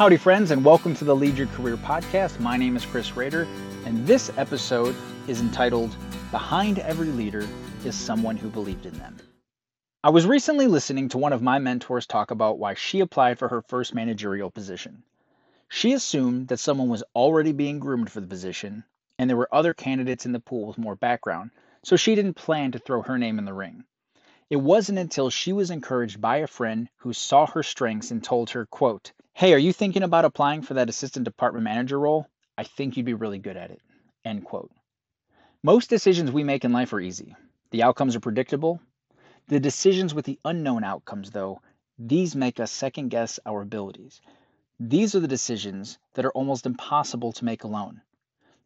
Howdy, friends, and welcome to the Lead Your Career podcast. My name is Chris Rader, and this episode is entitled Behind Every Leader is Someone Who Believed in Them. I was recently listening to one of my mentors talk about why she applied for her first managerial position. She assumed that someone was already being groomed for the position, and there were other candidates in the pool with more background, so she didn't plan to throw her name in the ring. It wasn't until she was encouraged by a friend who saw her strengths and told her, quote, Hey, are you thinking about applying for that assistant department manager role? I think you'd be really good at it. End quote. Most decisions we make in life are easy. The outcomes are predictable. The decisions with the unknown outcomes, though, these make us second guess our abilities. These are the decisions that are almost impossible to make alone.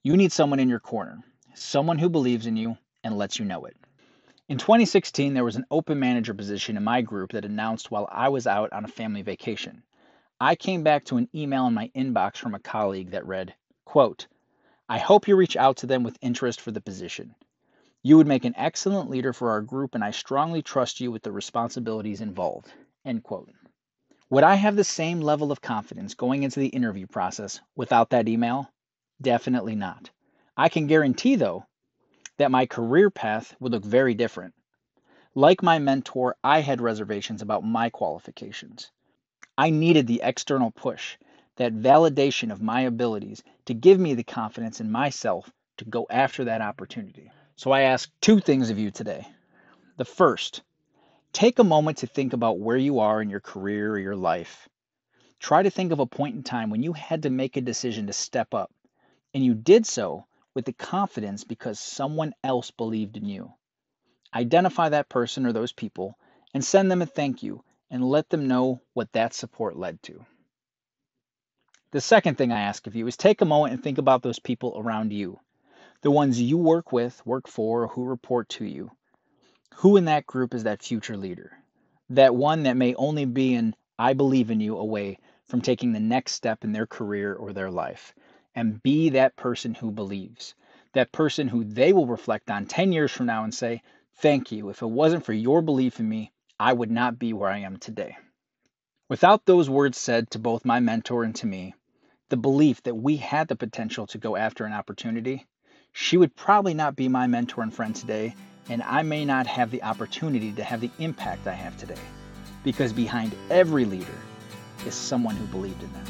You need someone in your corner, someone who believes in you and lets you know it. In 2016, there was an open manager position in my group that announced while I was out on a family vacation. I came back to an email in my inbox from a colleague that read, quote, I hope you reach out to them with interest for the position. You would make an excellent leader for our group, and I strongly trust you with the responsibilities involved. End quote. Would I have the same level of confidence going into the interview process without that email? Definitely not. I can guarantee, though, that my career path would look very different. Like my mentor, I had reservations about my qualifications. I needed the external push, that validation of my abilities to give me the confidence in myself to go after that opportunity. So I ask two things of you today. The first, take a moment to think about where you are in your career or your life. Try to think of a point in time when you had to make a decision to step up, and you did so with the confidence because someone else believed in you. Identify that person or those people and send them a thank you and let them know what that support led to. The second thing I ask of you is take a moment and think about those people around you, the ones you work with, work for, or who report to you. Who in that group is that future leader? That one that may only be an I believe in you away from taking the next step in their career or their life. And be that person who believes. That person who they will reflect on 10 years from now and say, Thank you. If it wasn't for your belief in me, I would not be where I am today. Without those words said to both my mentor and to me, the belief that we had the potential to go after an opportunity, she would probably not be my mentor and friend today, and I may not have the opportunity to have the impact I have today. Because behind every leader is someone who believed in them.